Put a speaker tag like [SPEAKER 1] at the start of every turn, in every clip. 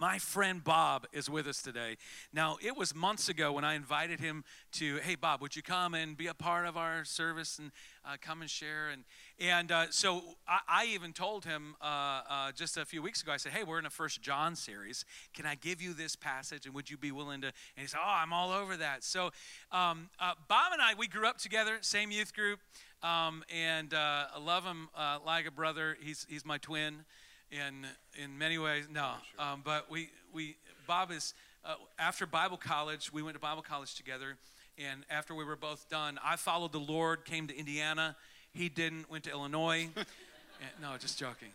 [SPEAKER 1] My friend Bob is with us today. Now, it was months ago when I invited him to, hey, Bob, would you come and be a part of our service and uh, come and share? And, and uh, so I, I, even told him uh, uh just a few weeks ago, I said, hey, we're in a First John series. Can I give you this passage and would you be willing to? And he said, oh, I'm all over that. So um, uh, Bob and I, we grew up together, same youth group, um, and uh, I love him like a brother. He's, he's my twin in in many ways. No, um, but we we Bob is uh, after Bible college. We went to Bible college together, and after we were both done, I followed the Lord, came to Indiana. He didn't. Went to Illinois. and, no, just joking.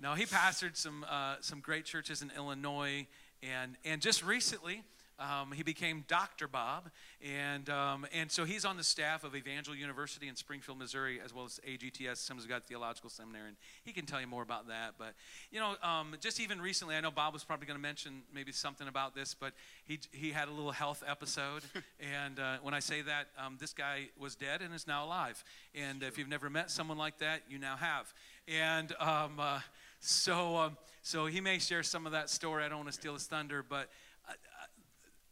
[SPEAKER 1] No, he pastored some uh, some great churches in Illinois, and and just recently um, he became Dr. Bob, and, um, and so he's on the staff of Evangel University in Springfield, Missouri, as well as AGTS, Assemblies of God Theological Seminary, and he can tell you more about that. But, you know, um, just even recently, I know Bob was probably going to mention maybe something about this, but he, he had a little health episode, and uh, when I say that, um, this guy was dead and is now alive. And if you've never met someone like that, you now have. And um, uh, so, um, so he may share some of that story. I don't want to steal his thunder, but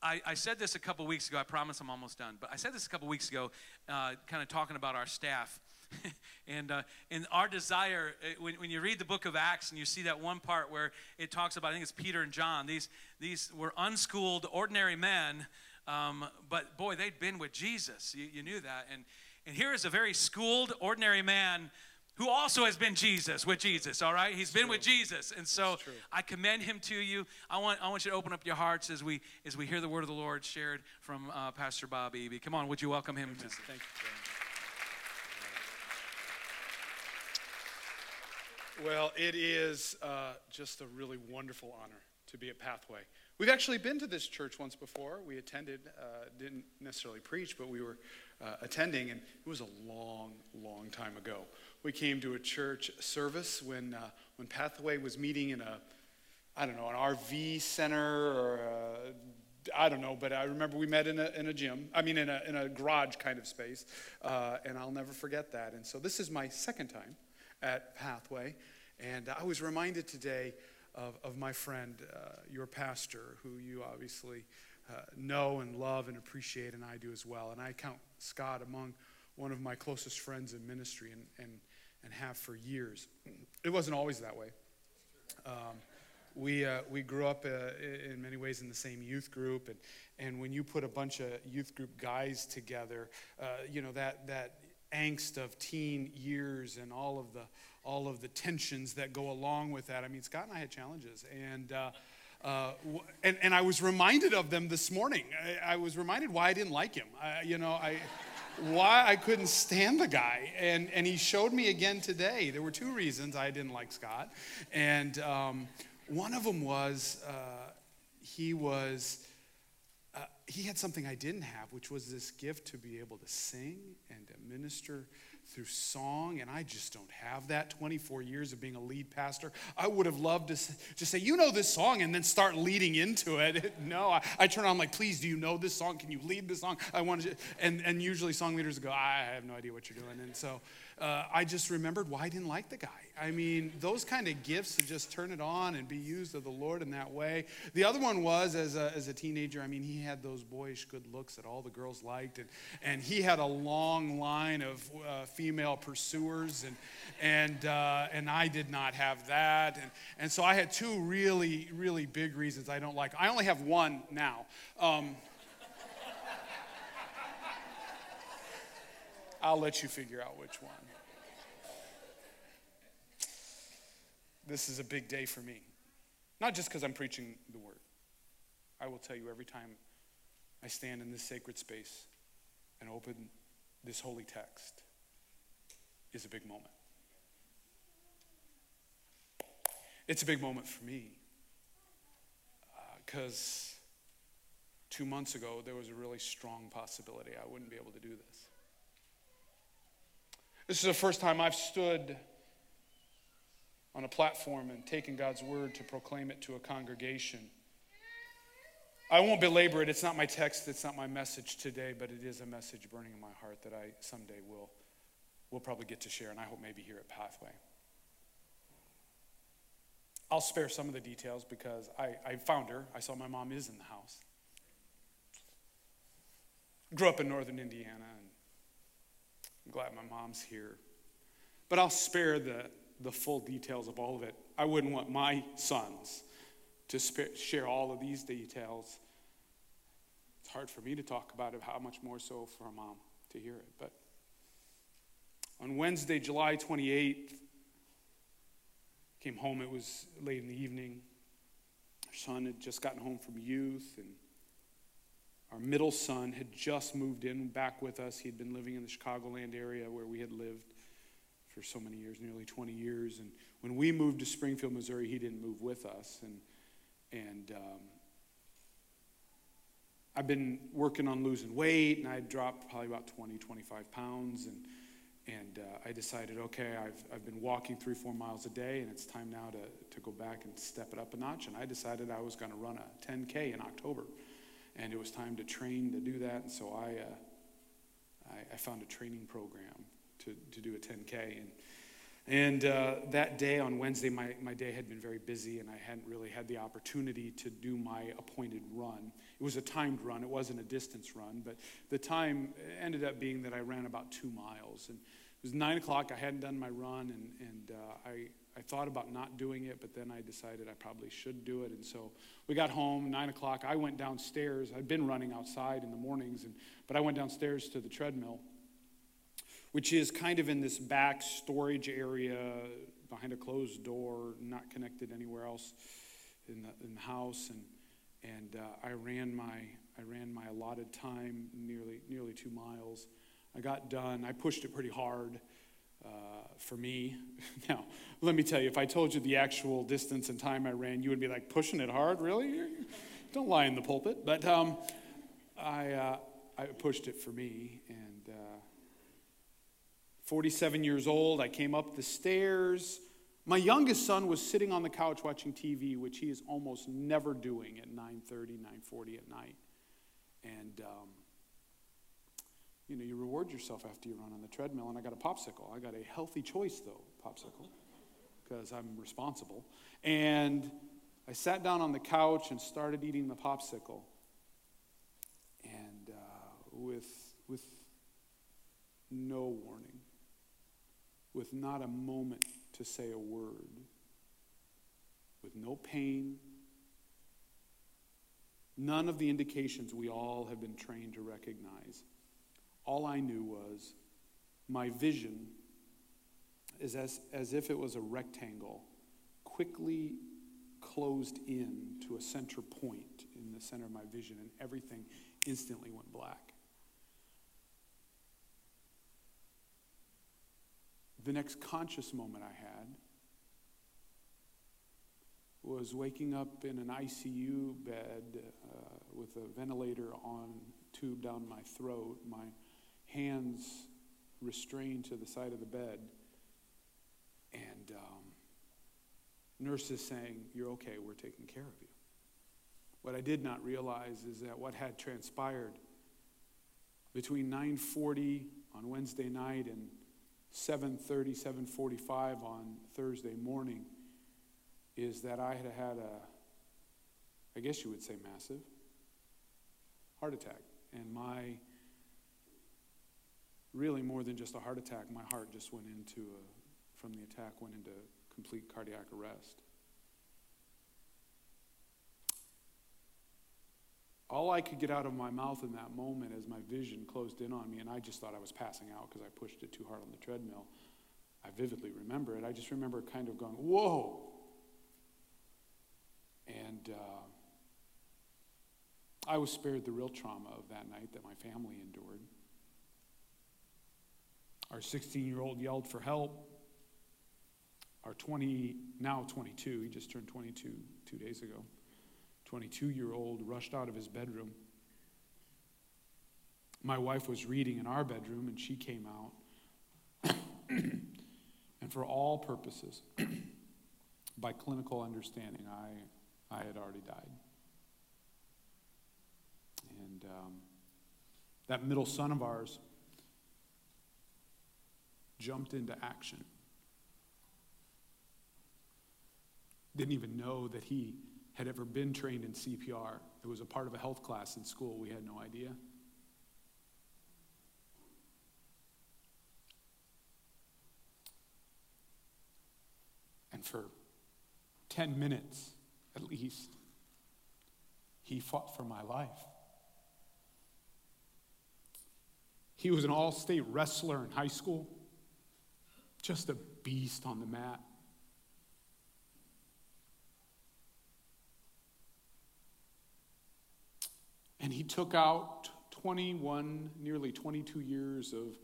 [SPEAKER 1] I, I, said this a couple weeks ago. I promise I'm almost done. But I said this a couple weeks ago, uh, kind of talking about our staff. and, uh, and our desire, uh, when, when you read the book of Acts and you see that one part where it talks about, I think it's Peter and John, these, these were unschooled, ordinary men, um, but boy, they'd been with Jesus. You, you knew that. And, and here is a very schooled, ordinary man who also has been Jesus with Jesus, all right? He's been with Jesus. And so I commend him to you. I want, I want you to open up your hearts as we as we hear the word of the Lord shared from uh, Pastor Bob Eby. Come on, would you welcome him? To, thank
[SPEAKER 2] you. Well, it is uh, just a really wonderful honor to be at Pathway. We've actually been to this church once before. We attended, uh, didn't necessarily preach, but we were uh, attending, and it was a long, long time ago we came to a church service when, uh, when Pathway was meeting in a, I don't know, an RV center or I don't know, but I remember we met in a, in a gym, I mean, in a, in a garage kind of space, uh, and I'll never forget that. And so this is my second time at Pathway, and I was reminded today of, of my friend, uh, your pastor, who you obviously uh, know and love and appreciate, and I do as well. And I count Scott among one of my closest friends in ministry, and, and and have for years. It wasn't always that way. Um, we, uh, we grew up uh, in many ways in the same youth group, and, and when you put a bunch of youth group guys together, uh, you know, that, that angst of teen years and all of, the, all of the tensions that go along with that. I mean, Scott and I had challenges, and, uh, and, and I was reminded of them this morning. I, I was reminded why I didn't like him. I, you know, I why I couldn't stand the guy. And, and he showed me again today. There were two reasons I didn't like Scott. And um, one of them was uh, he was. Uh, he had something I didn't have, which was this gift to be able to sing and to minister through song, and I just don't have that. 24 years of being a lead pastor. I would have loved to just say, You know this song, and then start leading into it. no, I, I, turn on, like, Please, do you know this song? Can you lead this song? I want to, and, and usually song leaders go, I have no idea what you're doing. And so uh, I just remembered why I didn't like the guy. I mean, those kind of gifts to just turn it on and be used of the Lord in that way. The other one was, as a, as a teenager, I mean, he had those boyish good looks that all the girls liked, and, and he had a long line of uh, female pursuers, and, and, uh, and I did not have that. And, and so I had two really, really big reasons I don't like. I only have one now. Um, I'll let you figure out which one. This is a big day for me. Not just because I'm preaching the word. I will tell you every time I stand in this sacred space and open this holy text is a big moment. It's a big moment for me because uh, two months ago there was a really strong possibility I wouldn't be able to do this. This is the first time I've stood on a platform and taken God's word to proclaim it to a congregation. I won't belabor it. It's not my text, it's not my message today, but it is a message burning in my heart that I someday will, will probably get to share, and I hope maybe here at Pathway. I'll spare some of the details because I, I found her. I saw my mom is in the house. Grew up in northern Indiana, and I'm glad my mom's here. But I'll spare the, the full details of all of it. I wouldn't want my sons to share all of these details. It's hard for me to talk about it, how much more so for a mom to hear it. But on Wednesday, July 28th, came home. It was late in the evening. Our son had just gotten home from youth, and our middle son had just moved in back with us. He had been living in the Chicagoland area where we had lived for so many years, nearly 20 years. And when we moved to Springfield, Missouri, he didn't move with us. And, and um, I've been working on losing weight, and I dropped probably about 20, 25 pounds. And and uh, I decided, okay, I've, I've been walking three, four miles a day, and it's time now to, to go back and step it up a notch. And I decided I was going to run a 10K in October. And it was time to train to do that. And so I, uh, I, I, found a training program to, to do a 10K. And, and uh, that day on Wednesday, my, my day had been very busy, and I hadn't really had the opportunity to do my appointed run. It was a timed run, it wasn't a distance run, but the time ended up being that I ran about two miles. And it was nine o'clock, I hadn't done my run, and, and uh, I, I thought about not doing it, but then I decided I probably should do it. And so we got home, nine o'clock. I went downstairs. I'd been running outside in the mornings, and, but I went downstairs to the treadmill, which is kind of in this back storage area behind a closed door, not connected anywhere else in the, in the house. And and uh, I ran my I ran my allotted time, nearly nearly two miles. I got done. I pushed it pretty hard uh, for me. now, let me tell you, if I told you the actual distance and time I ran, you would be like, pushing it hard, really? Don't lie in the pulpit. But um, I uh, I pushed it for me, and uh, 47 years old, I came up the stairs. My youngest son was sitting on the couch watching TV, which he is almost never doing at 9:30, 9:40 at night. And um, you know, you reward yourself after you run on the treadmill. And I got a popsicle. I got a healthy choice though, popsicle, because I'm responsible. And I sat down on the couch and started eating the popsicle. And uh, with with no warning, with not a moment to say a word with no pain, none of the indications we all have been trained to recognize. All I knew was my vision is as, as if it was a rectangle quickly closed in to a center point in the center of my vision, and everything instantly went black. The next conscious moment I had was waking up in an ICU bed uh, with a ventilator on tube down my throat, my hands restrained to the side of the bed, and um, nurses saying, "You're okay. We're taking care of you." What I did not realize is that what had transpired between 9:40 on Wednesday night and 7:30, 7:45 on Thursday morning is that I had had a, I guess you would say massive, heart attack. And my, really more than just a heart attack, my heart just went into, a, from the attack, went into complete cardiac arrest. All I could get out of my mouth in that moment as my vision closed in on me, and I just thought I was passing out because I pushed it too hard on the treadmill. I vividly remember it. I just remember kind of going, whoa. And uh, I was spared the real trauma of that night that my family endured. Our 16 year old yelled for help. Our 20, now 22, he just turned 22 two days ago. 22 year old rushed out of his bedroom. My wife was reading in our bedroom and she came out. and for all purposes, by clinical understanding, I, I had already died. And um, that middle son of ours jumped into action didn't even know that he had ever been trained in CPR. It was a part of a health class in school. We had no idea. And for 10 minutes at least, he fought for my life. He was an all state wrestler in high school, just a beast on the mat. And he took out 21, nearly 22 years of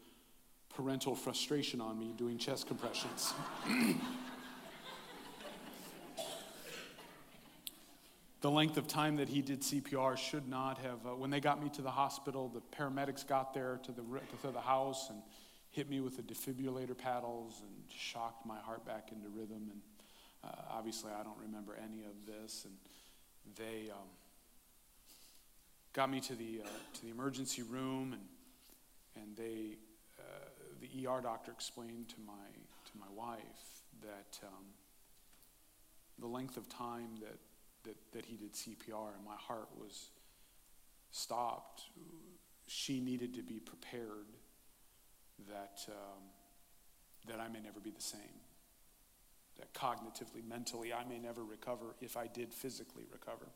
[SPEAKER 2] parental frustration on me doing chest compressions. the length of time that he did CPR should not have. Uh, when they got me to the hospital, the paramedics got there to the, to the house and hit me with the defibrillator paddles and shocked my heart back into rhythm. And uh, obviously, I don't remember any of this. And they um, got me to the, uh, to the emergency room, and, and they, uh, the ER doctor explained to my, to my wife that um, the length of time that that, that he did CPR and my heart was stopped. She needed to be prepared that, um, that I may never be the same. That cognitively, mentally, I may never recover if I did physically recover.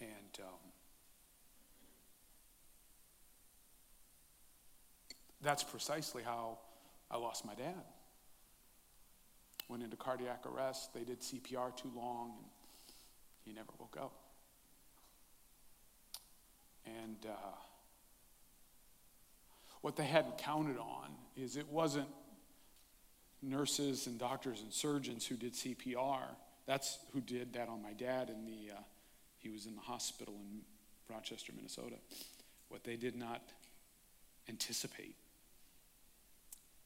[SPEAKER 2] And um, that's precisely how I lost my dad. Went into cardiac arrest. They did CPR too long. And he never woke up. And uh, what they hadn't counted on is it wasn't nurses and doctors and surgeons who did CPR. That's who did that on my dad, in the uh, he was in the hospital in Rochester, Minnesota. What they did not anticipate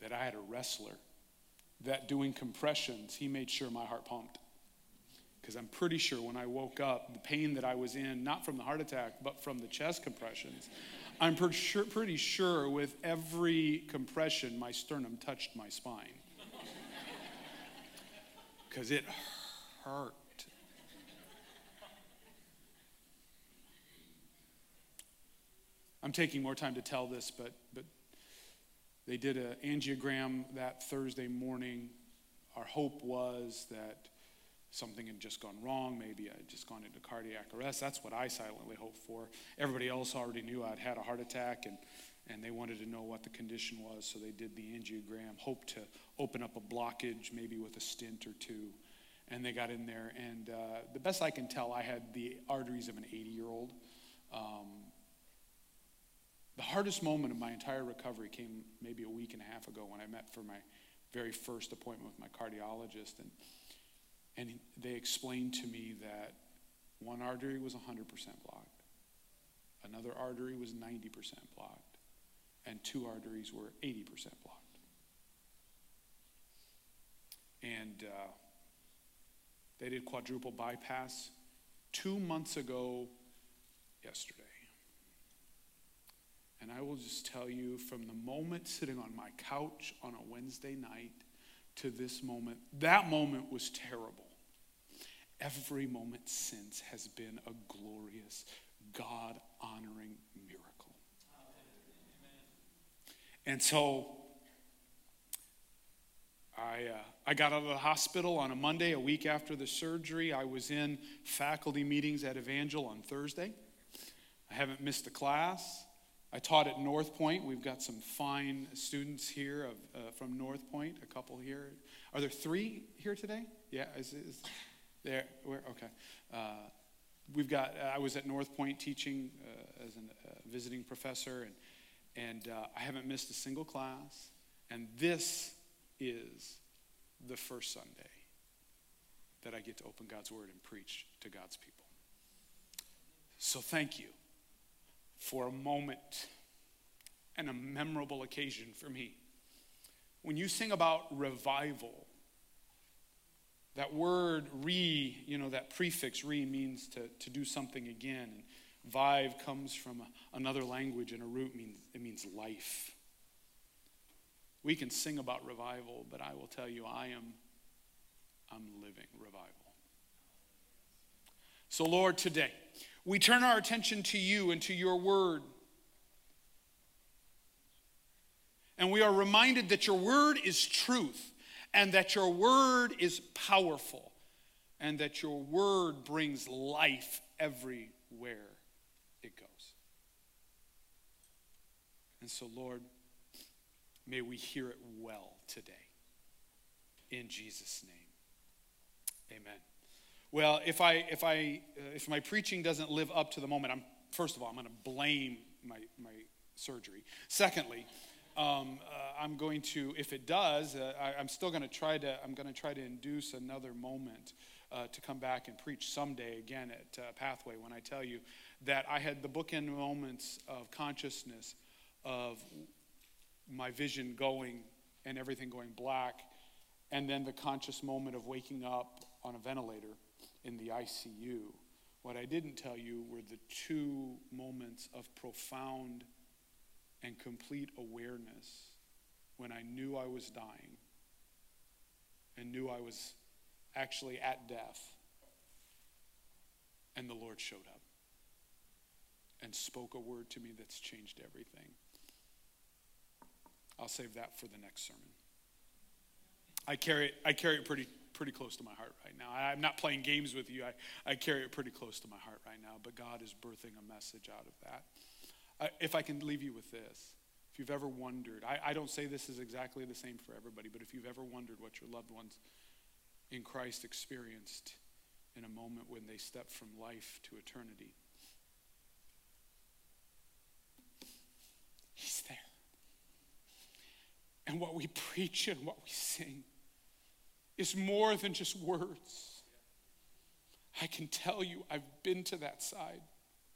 [SPEAKER 2] that I had a wrestler that doing compressions, he made sure my heart pumped because I'm pretty sure when I woke up, the pain that I was in, not from the heart attack, but from the chest compressions, I'm pretty sure, pretty sure with every compression, my sternum touched my spine. Because it hurt. I'm taking more time to tell this, but, but they did an angiogram that Thursday morning. Our hope was that something had just gone wrong. Maybe I had just gone into cardiac arrest. That's what I silently hoped for. Everybody else already knew I'd had a heart attack, and, and they wanted to know what the condition was, so they did the angiogram, hoped to open up a blockage, maybe with a stent or two. And they got in there, and uh, the best I can tell, I had the arteries of an 80 year old. Um, the hardest moment of my entire recovery came maybe a week and a half ago when I met for my very first appointment with my cardiologist. And and they explained to me that one artery was 100% blocked, another artery was 90% blocked, and two arteries were 80% blocked. And uh, they did quadruple bypass two months ago yesterday. And I will just tell you from the moment sitting on my couch on a Wednesday night to this moment. That moment was terrible. Every moment since has been a glorious, God honoring miracle. And so I, uh, I got out of the hospital on a Monday, a week after the surgery. I was in faculty meetings at Evangel on Thursday. I haven't missed a class. I taught at North Point. We've got some fine students here of, uh, from North Point, a couple here. Are there three here today? Yeah, is, is there? Where? Okay. Uh, we've got, I was at North Point teaching uh, as a uh, visiting professor, and, and uh, I haven't missed a single class. And this is the first Sunday that I get to open God's Word and preach to God's people. So thank you for a moment and a memorable occasion for me. When you sing about revival, that word re, you know, that prefix re means to, to do something again. And vive comes from another language and a root means it means life. We can sing about revival, but I will tell you I am I'm living revival. So, Lord, today, we turn our attention to you and to your word. And we are reminded that your word is truth and that your word is powerful and that your word brings life everywhere it goes. And so, Lord, may we hear it well today. In Jesus' name. Amen. Well, if I if I uh, if my preaching doesn't live up to the moment, I'm first of all I'm going to blame my my surgery. Secondly, um, uh, I'm going to if it does, uh, I, am still going to try to I'm going to try to induce another moment uh, to come back and preach someday again at uh, Pathway when I tell you that I had the bookend moments of consciousness of my vision going and everything going black, and then the conscious moment of waking up on a ventilator in the ICU. What I didn't tell you were the two moments of profound and complete awareness when I knew I was dying and knew I was actually at death. And the Lord showed up and spoke a word to me that's changed everything. I'll save that for the next sermon. I carry it, I carry it pretty pretty close to my heart right now. I, am not playing games with you. I, I carry it pretty close to my heart right now, but God is birthing a message out of that. If I can leave you with this, if you've ever wondered, I, I don't say this is exactly the same for everybody, but if you've ever wondered what your loved ones in Christ experienced in a moment when they stepped from life to eternity, He's there. And what we preach and what we sing is more than just words. I can tell you, I've been to that side.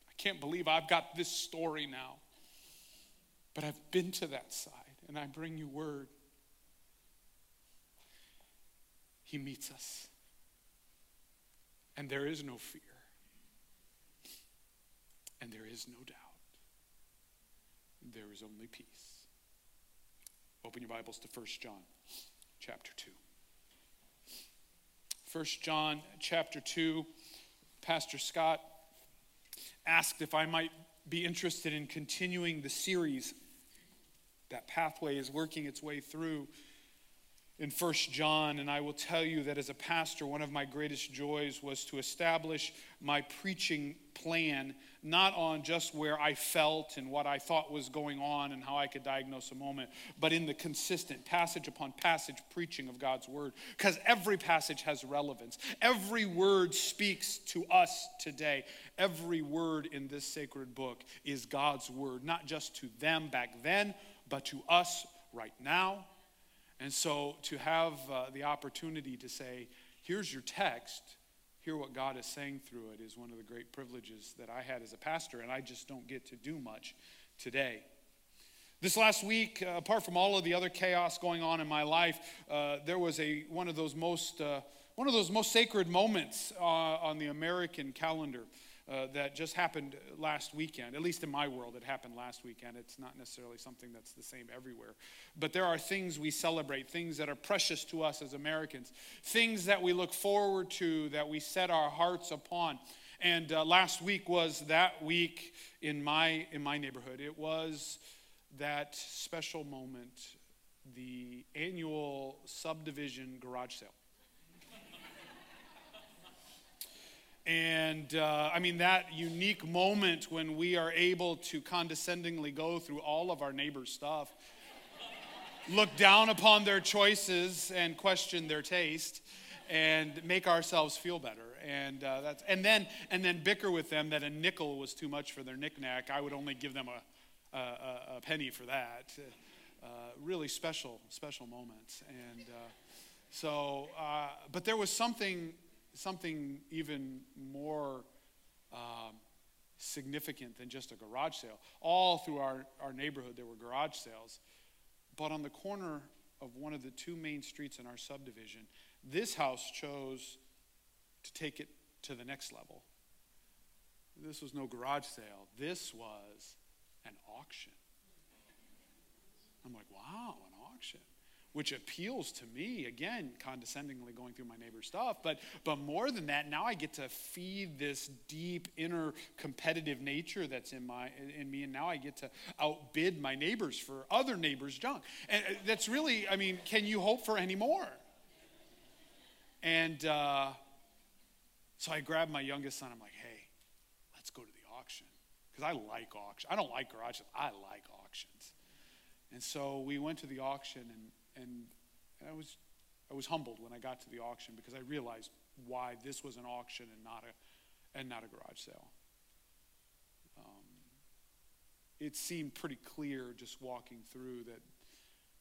[SPEAKER 2] I can't believe I've got this story now. But I've been to that side, and I bring you word. He meets us. And there is no fear. And there is no doubt. There is only peace. Open your Bibles to 1 John chapter 2. 1 John chapter 2, Pastor Scott asked if I might be interested in continuing the series that pathway is working its way through in First John, and I will tell you that as a pastor, one of my greatest joys was to establish my preaching plan, not on just where I felt and what I thought was going on and how I could diagnose a moment, but in the consistent passage upon passage preaching of God's word. Because every passage has relevance. Every word speaks to us today. Every word in this sacred book is God's word, not just to them back then, but to us right now and so to have uh, the opportunity to say, here's your text, hear what God is saying through it is one of the great privileges that I had as a pastor, and I just don't get to do much today. This last week, uh, apart from all of the other chaos going on in my life, uh, there was a one of those most uh, one of those most sacred moments uh, on the American calendar uh, that just happened last weekend. At least in my world, it happened last weekend. It's not necessarily something that's the same everywhere. But there are things we celebrate, things that are precious to us as Americans, things that we look forward to, that we set our hearts upon. And uh, last week was that week in my, in my neighborhood. It was that special moment, the annual subdivision garage sale. And uh, I mean, that unique moment when we are able to condescendingly go through all of our neighbors' stuff, look down upon their choices and question their taste, and make ourselves feel better. And, uh, that's, and, then, and then bicker with them that a nickel was too much for their knickknack. I would only give them a, a, a penny for that. Uh, really special, special moments. And uh, so, uh, but there was something something even more um, significant than just a garage sale. All through our, our neighborhood, there were garage sales. But on the corner of one of the two main streets in our subdivision, this house chose to take it to the next level. This was no garage sale, this was an auction. I'm like, wow, an auction. Which appeals to me again condescendingly going through my neighbor's stuff but but more than that now i get to feed this deep inner competitive nature that's in my in me and now i get to outbid my neighbors for other neighbors junk. And uh, that's really i mean can you hope for any more? And uh, so i grabbed my youngest son i'm like hey let's go to the auction. Because i like auctions. i don't like garages i like auctions. And so we went to the auction and and, and I was I was humbled when I got to the auction because I realized why this was an auction and not a and not a garage sale. Um, it seemed pretty clear just walking through that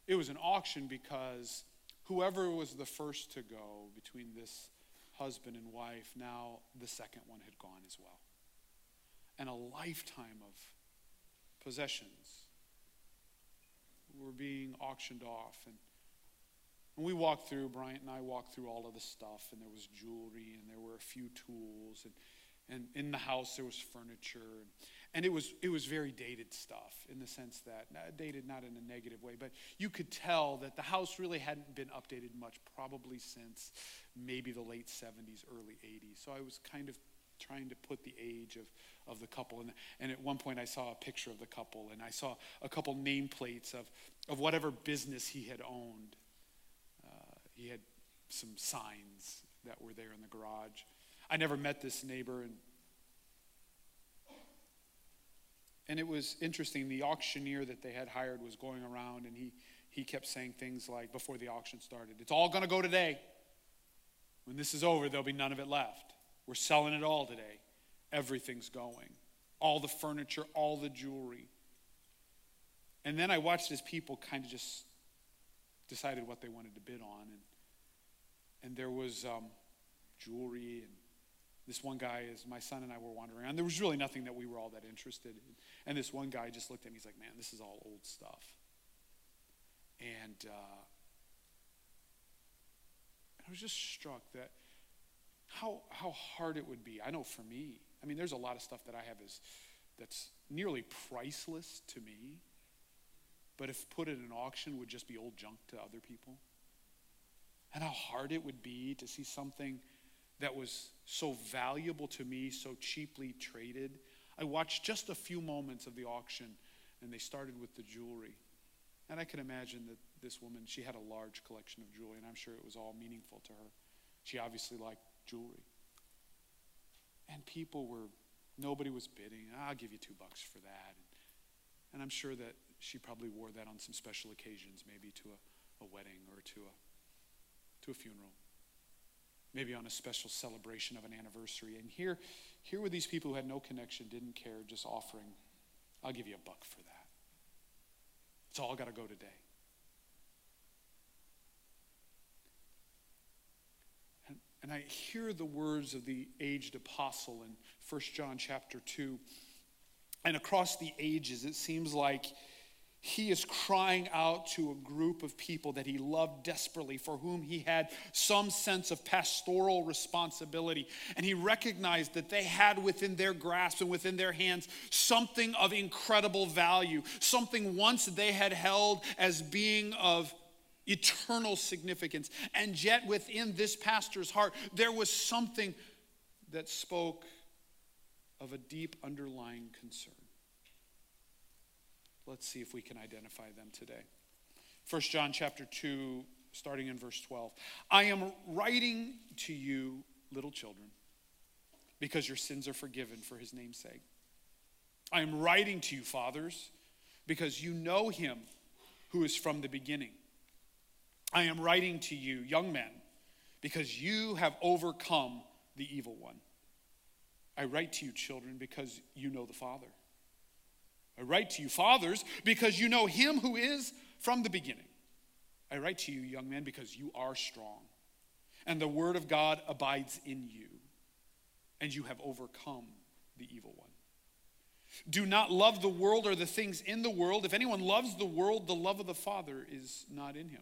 [SPEAKER 2] it was an auction because whoever was the first to go between this husband and wife, now the second one had gone as well. And a lifetime of possessions were being auctioned off. And and we walked through, Bryant and I walked through all of the stuff, and there was jewelry, and there were a few tools, and, and in the house there was furniture. And, and it was, it was very dated stuff in the sense that, dated not in a negative way, but you could tell that the house really hadn't been updated much, probably since maybe the late 70s, early 80s. So I was kind of trying to put the age of, of the couple. And, and at one point, I saw a picture of the couple, and I saw a couple nameplates of, of whatever business he had owned uh, he had some signs that were there in the garage. I never met this neighbor, and and it was interesting. The auctioneer that they had hired was going around, and he he kept saying things like before the auction started, "It's all going to go today. When this is over, there'll be none of it left. We're selling it all today. Everything's going, all the furniture, all the jewelry." And then I watched as people kind of just decided what they wanted to bid on. And, and there was um, jewelry and this one guy is my son and I were wandering around. There was really nothing that we were all that interested in. And this one guy just looked at me. He's like, "Man, this is all old stuff." And uh, I was just struck that how how hard it would be. I know for me. I mean, there's a lot of stuff that I have is that's nearly priceless to me but if put at an auction would just be old junk to other people. And how hard it would be to see something that was so valuable to me, so cheaply traded. I watched just a few moments of the auction, and they started with the jewelry. And I can imagine that this woman, she had a large collection of jewelry, and I'm sure it was all meaningful to her. She obviously liked jewelry. And people were, nobody was bidding. I'll give you two bucks for that. And I'm sure that she probably wore that on some special occasions, maybe to a, a wedding or to a, to a funeral, maybe on a special celebration of an anniversary. And here, here were these people who had no connection, didn't care, just offering, I'll give you a buck for that. It's all got to go today. And, I hear the words of the aged apostle in 1 John chapter 2. And across the ages, it seems like he is crying out to a group of people that he loved desperately, for whom he had some sense of pastoral responsibility. And he recognized that they had within their grasp and within their hands something of incredible value, something once they had held as being of eternal significance. And yet, within this pastor's heart, there was something that spoke of a deep underlying concern. Let's see if we can identify them today. 1 John chapter 2, starting in verse 12. I am writing to you, little children, because your sins are forgiven for his name's sake. I am writing to you, fathers, because you know him who is from the beginning. I am writing to you, young men, because you have overcome the evil one. I write to you, children, because you know the Father. I write to you, fathers, because you know him who is from the beginning. I write to you, young men, because you are strong, and the word of God abides in you, and you have overcome the evil one. Do not love the world or the things in the world. If anyone loves the world, the love of the Father is not in him.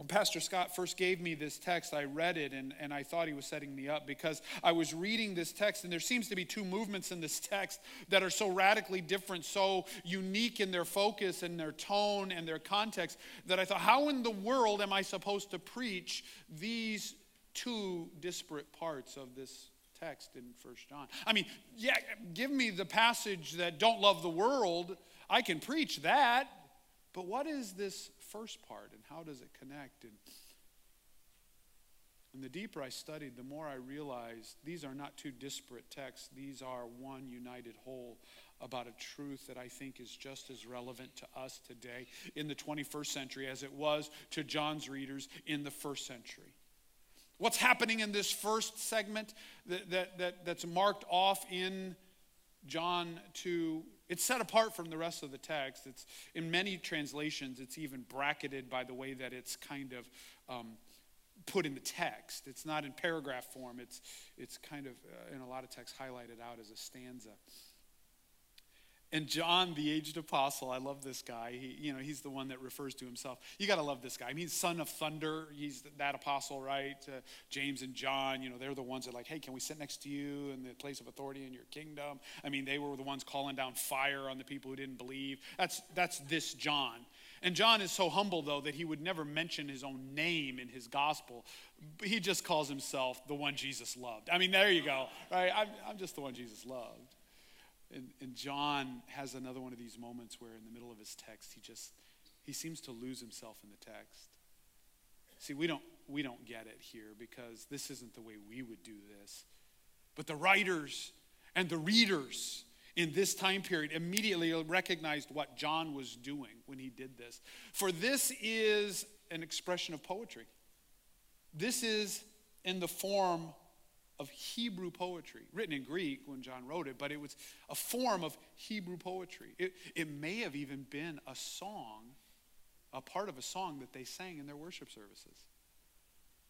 [SPEAKER 2] When Pastor Scott first gave me this text, I read it and, and I thought he was setting me up because I was reading this text, and there seems to be two movements in this text that are so radically different, so unique in their focus and their tone and their context, that I thought, how in the world am I supposed to preach these two disparate parts of this text in First John? I mean, yeah, give me the passage that don't love the world, I can preach that, but what is this first part and how does it connect? And, and the deeper I studied, the more I realized these are not two disparate texts. These are one united whole about a truth that I think is just as relevant to us today in the 21st century as it was to John's readers in the first century. What's happening in this first segment that, that, that, that's marked off in John 2 it's set apart from the rest of the text. It's in many translations. It's even bracketed by the way that it's kind of um, put in the text. It's not in paragraph form. It's it's kind of uh, in a lot of texts highlighted out as a stanza. And John, the aged apostle, I love this guy. He, you know, he's the one that refers to himself. You got to love this guy. I mean, son of thunder. He's that apostle, right? Uh, James and John, you know, they're the ones that like, hey, can we sit next to you in the place of authority in your kingdom? I mean, they were the ones calling down fire on the people who didn't believe. That's that's this John. And John is so humble, though, that he would never mention his own name in his gospel. He just calls himself the one Jesus loved. I mean, there you go, right? I'm, I'm just the one Jesus loved. And, and John has another one of these moments where in the middle of his text, he just, he seems to lose himself in the text. See, we don't, we don't get it here because this isn't the way we would do this. But the writers and the readers in this time period immediately recognized what John was doing when he did this. For this is an expression of poetry. This is in the form of Hebrew poetry, written in Greek when John wrote it, but it was a form of Hebrew poetry. It, it may have even been a song, a part of a song that they sang in their worship services.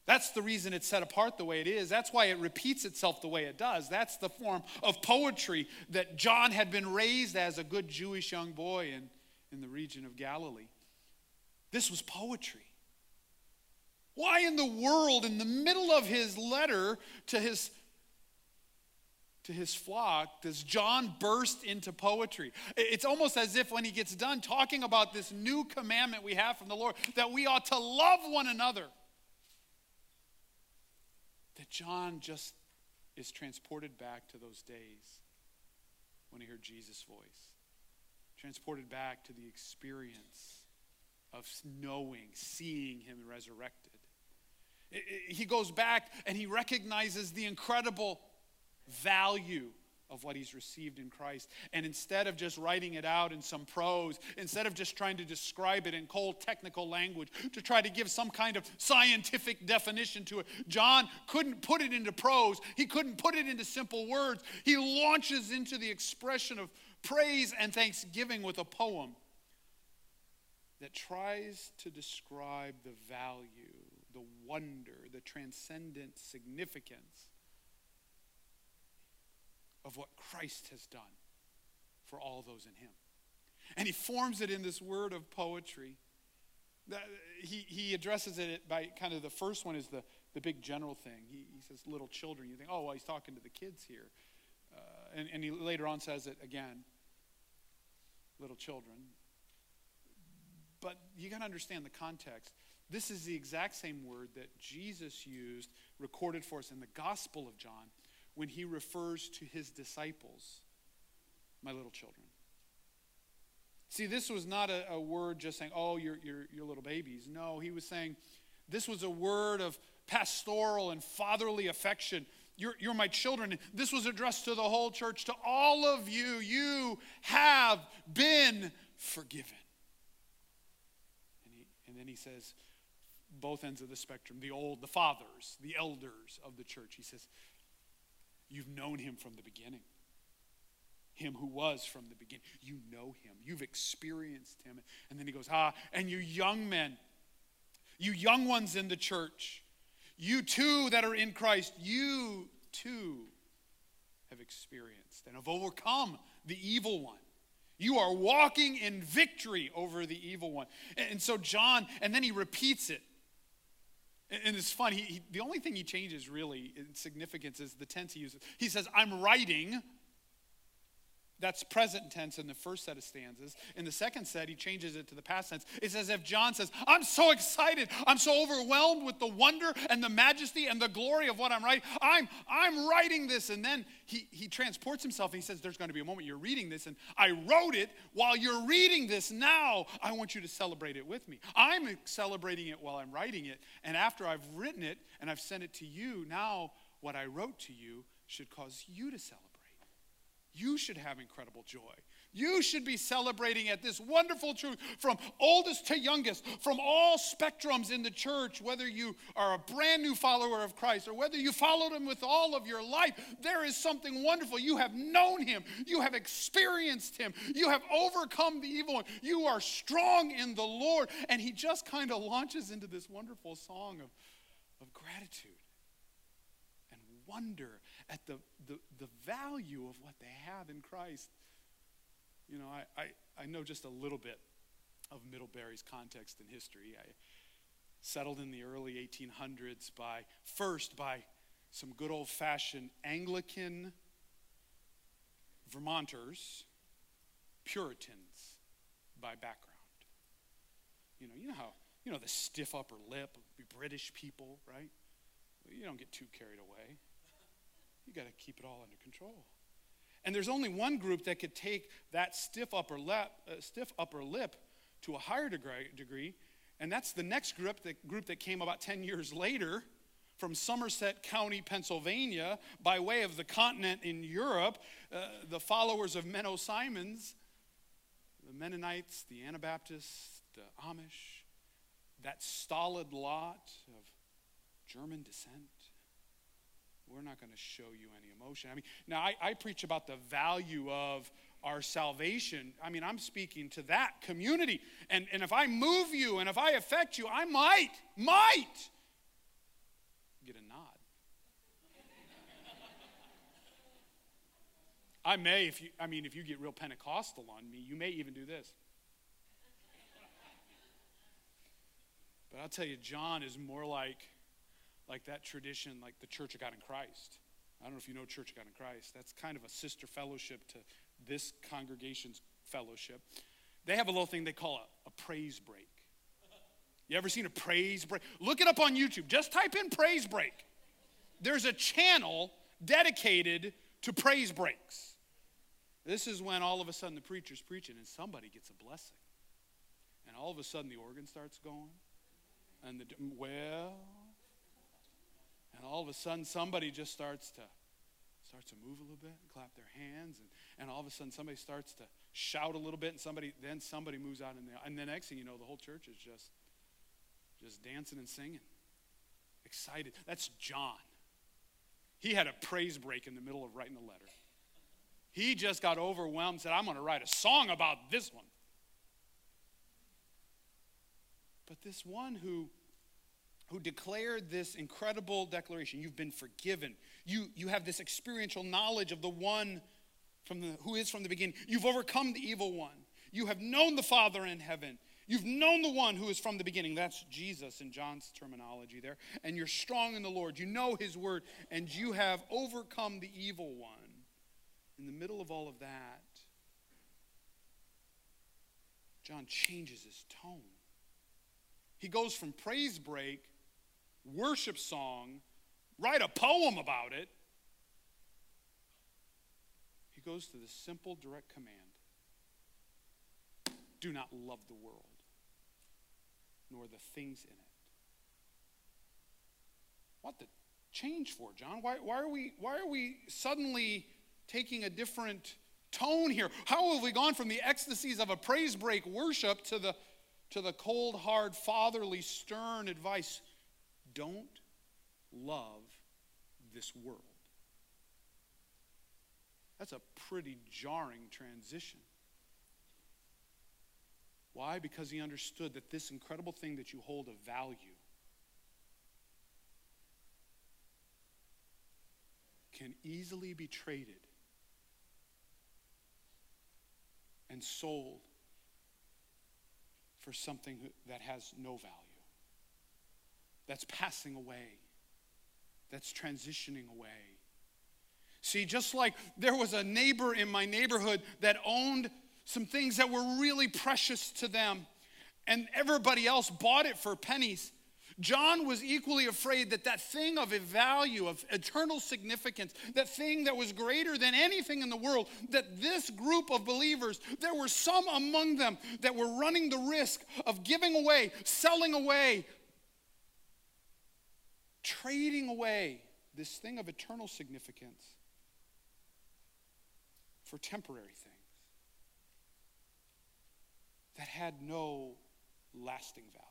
[SPEAKER 2] That's the reason it's set apart the way it is. That's why it repeats itself the way it does. That's the form of poetry that John had been raised as a good Jewish young boy in, in the region of Galilee. This was poetry. Why in the world, in the middle of his letter to his to his flock, does John burst into poetry? It's almost as if when he gets done talking about this new commandment we have from the Lord, that we ought to love one another, that John just is transported back to those days when he heard Jesus' voice, transported back to the experience of knowing, seeing him resurrected. He goes back and he recognizes the incredible value of what he's received in Christ. And instead of just writing it out in some prose, instead of just trying to describe it in cold technical language, to try to give some kind of scientific definition to it, John couldn't put it into prose. He couldn't put it into simple words. He launches into the expression of praise and thanksgiving with a poem that tries to describe the value the wonder, the transcendent significance of what Christ has done for all those in him. And he forms it in this word of poetry. He, he addresses it by kind of the first one is the, the big general thing. He, he says, little children. You think, oh, well, he's talking to the kids here. Uh, and, and he later on says it again little children. But you got to understand the context. This is the exact same word that Jesus used, recorded for us in the Gospel of John, when he refers to his disciples, my little children. See, this was not a, a word just saying, oh, you're, you're, you're little babies. No, he was saying this was a word of pastoral and fatherly affection. You're, you're my children. This was addressed to the whole church, to all of you. You have been forgiven. And, he, and then he says, both ends of the spectrum the old, the fathers, the elders of the church. He says, You've known him from the beginning. Him who was from the beginning. You know him. You've experienced him. And then he goes, Ah, and you young men, you young ones in the church, you too that are in Christ, you too have experienced and have overcome the evil one. You are walking in victory over the evil one. And so, John, and then he repeats it. And it's fun. He, he, the only thing he changes really in significance is the tense he uses. He says, I'm writing that's present tense in the first set of stanzas. In the second set, he changes it to the past tense. It's as if John says, I'm so excited. I'm so overwhelmed with the wonder and the majesty and the glory of what I'm writing. I'm, I'm writing this. And then he, he transports himself and he says, There's going to be a moment you're reading this, and I wrote it while you're reading this now. I want you to celebrate it with me. I'm celebrating it while I'm writing it. And after I've written it and I've sent it to you, now what I wrote to you should cause you to celebrate. You should have incredible joy. You should be celebrating at this wonderful truth from oldest to youngest, from all spectrums in the church, whether you are a brand new follower of Christ or whether you followed him with all of your life. There is something wonderful. You have known him, you have experienced him, you have overcome the evil one. You are strong in the Lord. And he just kind of launches into this wonderful song of, of gratitude and wonder at the, the, the value of what they have in Christ. You know, I, I, I know just a little bit of Middlebury's context and history. I settled in the early 1800s by, first, by some good old fashioned Anglican Vermonters, Puritans by background. You know, you know how, you know, the stiff upper lip, of British people, right? You don't get too carried away. You got to keep it all under control. And there's only one group that could take that stiff upper lip, uh, stiff upper lip to a higher degree, and that's the next group, the group that came about 10 years later from Somerset County, Pennsylvania, by way of the continent in Europe, uh, the followers of Menno Simons, the Mennonites, the Anabaptists, the Amish, that stolid lot of German descent we're not going to show you any emotion. I mean, now I, I preach about the value of our salvation. I mean, I'm speaking to that community. And, and if I move you and if I affect you, I might, might get a nod. I may, if you, I mean, if you get real Pentecostal on me, you may even do this. But I'll tell you, John is more like like that tradition, like the Church of God in Christ. I don't know if you know Church of God in Christ. That's kind of a sister fellowship to this congregation's fellowship. They have a little thing they call a, a praise break. You ever seen a praise break? Look it up on YouTube. Just type in praise break. There's a channel dedicated to praise breaks. This is when all of a sudden the preacher's preaching and somebody gets a blessing. And all of a sudden the organ starts going. And the, well, and all of a sudden somebody just starts to starts to move a little bit and clap their hands. And, and all of a sudden somebody starts to shout a little bit and somebody then somebody moves out in the and the next thing you know the whole church is just just dancing and singing. Excited. That's john. He had a praise break in the middle of writing a letter. He just got overwhelmed said i'm going to write a song about this one. But this one who who declared this incredible declaration you've been forgiven. You, you have this experiential knowledge of the one from the, who is from the beginning. You've overcome the evil one. You have known the father in heaven. You've known the one who is from the beginning. That's jesus in john's terminology there. And you're strong in the lord. You know his word and you have overcome the evil one. In the middle of all of that john changes his tone. He goes from praise break worship song, write a poem about it. He goes to the simple, direct command do not love the world, nor the things in it. What the change for, John? Why, why, are we, why are we suddenly taking a different tone here? How have we gone from the ecstasies of a praise break worship to the, to the cold, hard, fatherly, stern advice? Don't love this world. That's a pretty jarring transition. Why? Because he understood that this incredible thing that you hold of value can easily be traded and sold for something that has no value, that's passing away, that's transitioning away. See, just like there was a neighbor in my neighborhood that owned some things that were really precious to them, and everybody else bought it for pennies. John was equally afraid that that thing of a value, of eternal significance, that thing that was greater than anything in the world, that this group of believers, there were some among them that were running the risk of giving away, selling away, trading away this thing of eternal significance for temporary things that had no lasting value.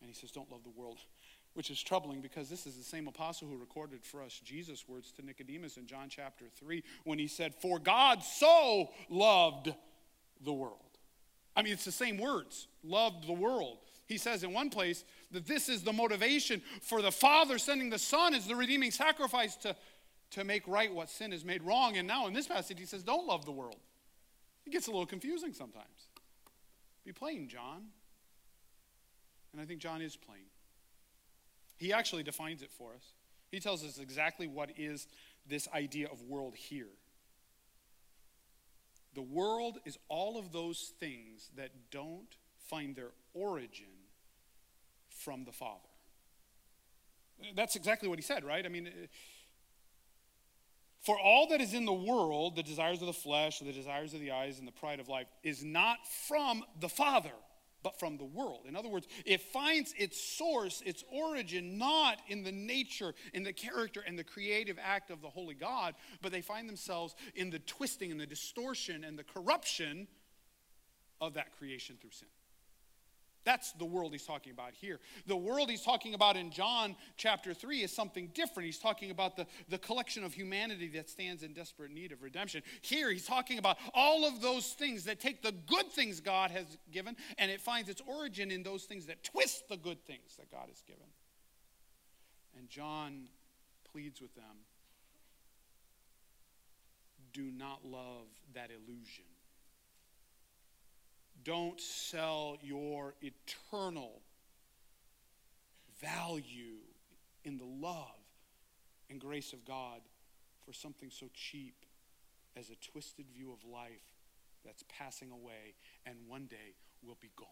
[SPEAKER 2] And he says, Don't love the world, which is troubling because this is the same apostle who recorded for us Jesus' words to Nicodemus in John chapter 3 when he said, For God so loved the world. I mean, it's the same words loved the world. He says in one place that this is the motivation for the Father sending the Son as the redeeming sacrifice to, to make right what sin has made wrong. And now in this passage, he says, Don't love the world. It gets a little confusing sometimes. Be plain, John. And I think John is plain. He actually defines it for us. He tells us exactly what is this idea of world here. The world is all of those things that don't find their origin from the Father. That's exactly what he said, right? I mean, for all that is in the world, the desires of the flesh, the desires of the eyes, and the pride of life, is not from the Father but from the world. In other words, it finds its source, its origin, not in the nature, in the character, and the creative act of the Holy God, but they find themselves in the twisting and the distortion and the corruption of that creation through sin. That's the world he's talking about here. The world he's talking about in John chapter 3 is something different. He's talking about the, the collection of humanity that stands in desperate need of redemption. Here he's talking about all of those things that take the good things God has given and it finds its origin in those things that twist the good things that God has given. And John pleads with them do not love that illusion don't sell your eternal value in the love and grace of God for something so cheap as a twisted view of life that's passing away and one day will be gone.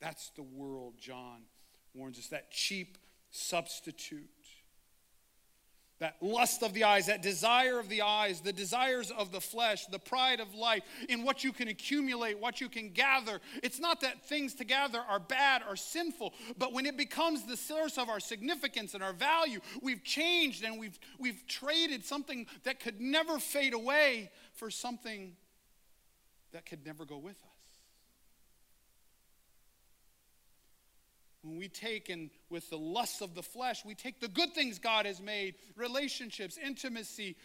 [SPEAKER 2] That's the world John warns us that cheap substitute that lust of the eyes, that desire of the eyes, the desires of the flesh, the pride of life, in what you can accumulate, what you can gather. It's not that things to gather are bad or sinful, but when it becomes the source of our significance and our value, we've changed and we've, we've traded something that could never fade away for something that could never go with us. When we take and with the lusts of the flesh, we take the good things God has made relationships, intimacy,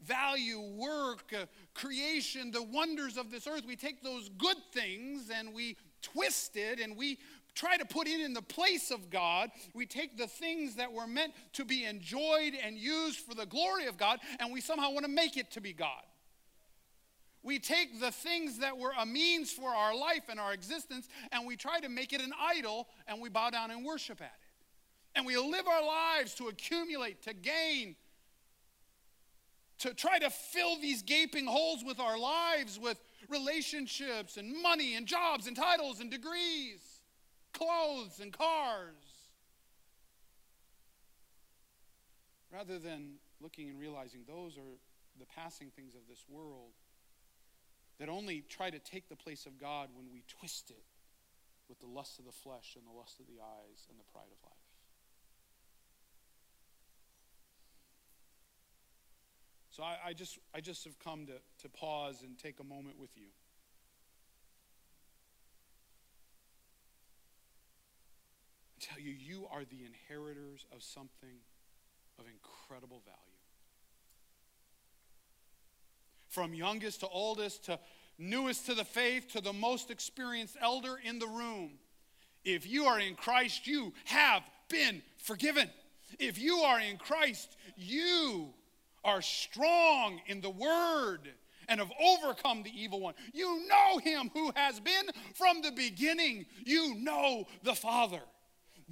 [SPEAKER 2] value, work, uh, creation, the wonders of this earth. We take those good things and we twist it and we try to put it in the place of God. We take the things that were meant to be enjoyed and used for the glory of God and we somehow want to make it to be God. We take the things that were a means for our life and our existence and we try to make it an idol and we bow down and worship at it. And we live our lives to accumulate, to gain, to try to fill these gaping holes with our lives with relationships and money and jobs and titles and degrees, clothes and cars. Rather than looking and realizing those are the passing things of this world that only try to take the place of God when we twist it with the lust of the flesh and the lust of the eyes and the pride of life. So I, I, just, I just have come to, to pause and take a moment with you. I tell you, you are the inheritors of something of incredible value from youngest to oldest to newest to the faith to the most experienced elder in the room. If you are in Christ, you have been forgiven. If you are in Christ, you are strong in the word and have overcome the evil one. You know him who has been from the beginning. You know the Father.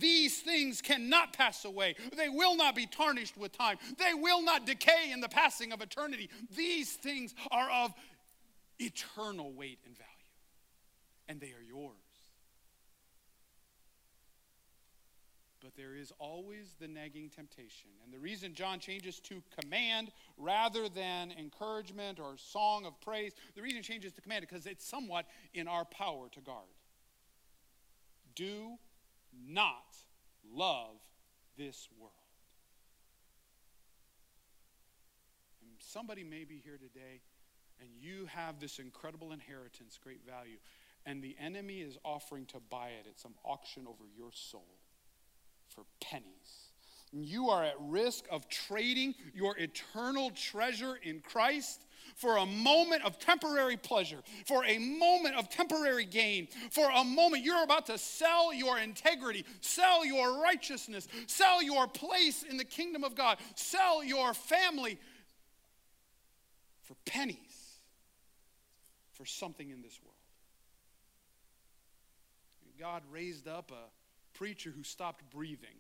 [SPEAKER 2] These things cannot pass away. They will not be tarnished with time. They will not decay in the passing of eternity. These things are of eternal weight and value, and they are yours. But there is always the nagging temptation. And the reason John changes to command rather than encouragement or song of praise, the reason he changes to command because it's somewhat in our power to guard. Do not love this world. And somebody may be here today and you have this incredible inheritance, great value, and the enemy is offering to buy it at some auction over your soul for pennies. You are at risk of trading your eternal treasure in Christ for a moment of temporary pleasure, for a moment of temporary gain, for a moment you're about to sell your integrity, sell your righteousness, sell your place in the kingdom of God, sell your family for pennies for something in this world. God raised up a preacher who stopped breathing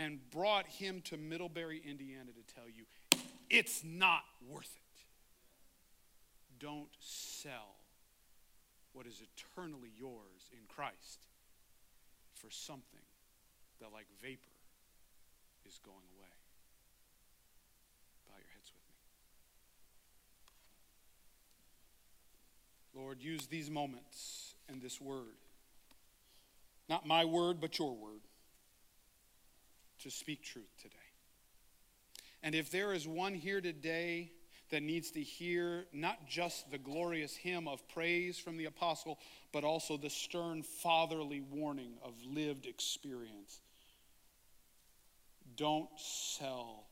[SPEAKER 2] and brought him to Middlebury, Indiana to tell you it's not worth it. Don't sell what is eternally yours in Christ for something that, like vapor, is going away. Bow your heads with me. Lord, use these moments and this word, not my word, but your word to speak truth today. And if there is one here today that needs to hear not just the glorious hymn of praise from the apostle, but also the stern fatherly warning of lived experience, don't sell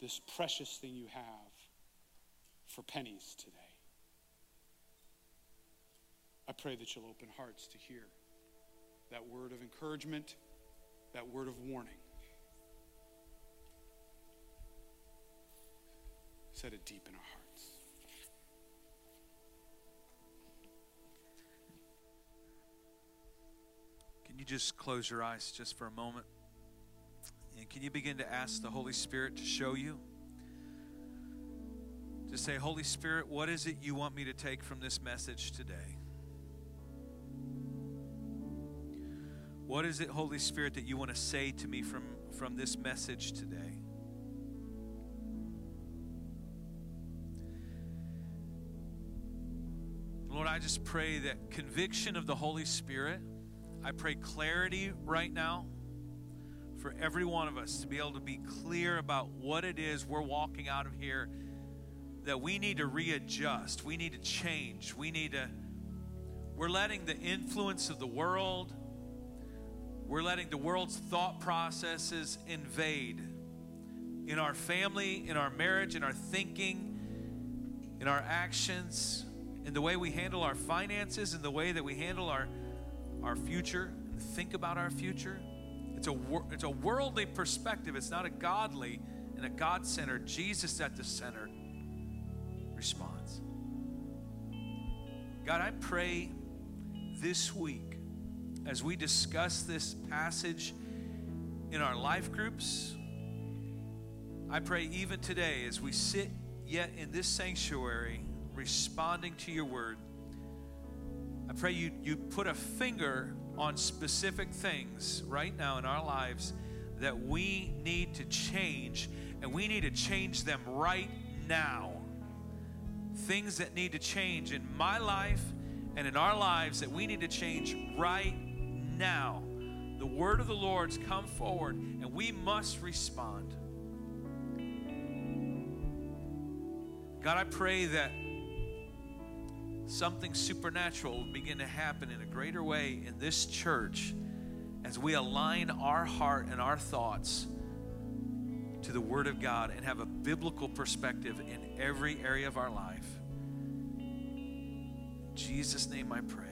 [SPEAKER 2] this precious thing you have for pennies today. I pray that you'll open hearts to hear that word of encouragement, that word of warning. Set it deep in our hearts.
[SPEAKER 1] Can you just close your eyes just for a moment? And can you begin to ask the Holy Spirit to show you? To say, Holy Spirit, what is it you want me to take from this message today? What is it, Holy Spirit, that you want to say to me from, from this message today? I just pray that conviction of the Holy Spirit, I pray clarity right now for every one of us to be able to be clear about what it is we're walking out of here that we need to readjust, we need to change, we need to we're letting the influence of the world, we're letting the world's thought processes invade in our family, in our marriage, in our thinking, in our actions in the way we handle our finances, in the way that we handle our, our future and think about our future. It's a, it's a worldly perspective, it's not a godly and a God centered, Jesus at the center response. God, I pray this week as we discuss this passage in our life groups. I pray even today as we sit yet in this sanctuary responding to your word. I pray you, you put a finger on specific things right now in our lives that we need to change, and we need to change them right now. Things that need to change in my life and in our lives that we need to change right now. The word of the Lord's come forward, and we must respond. God, I pray that something supernatural will begin to happen in a greater way in this church as we align our heart and our thoughts to the Word of God and have a biblical perspective in every area of our life. In Jesus' name I pray.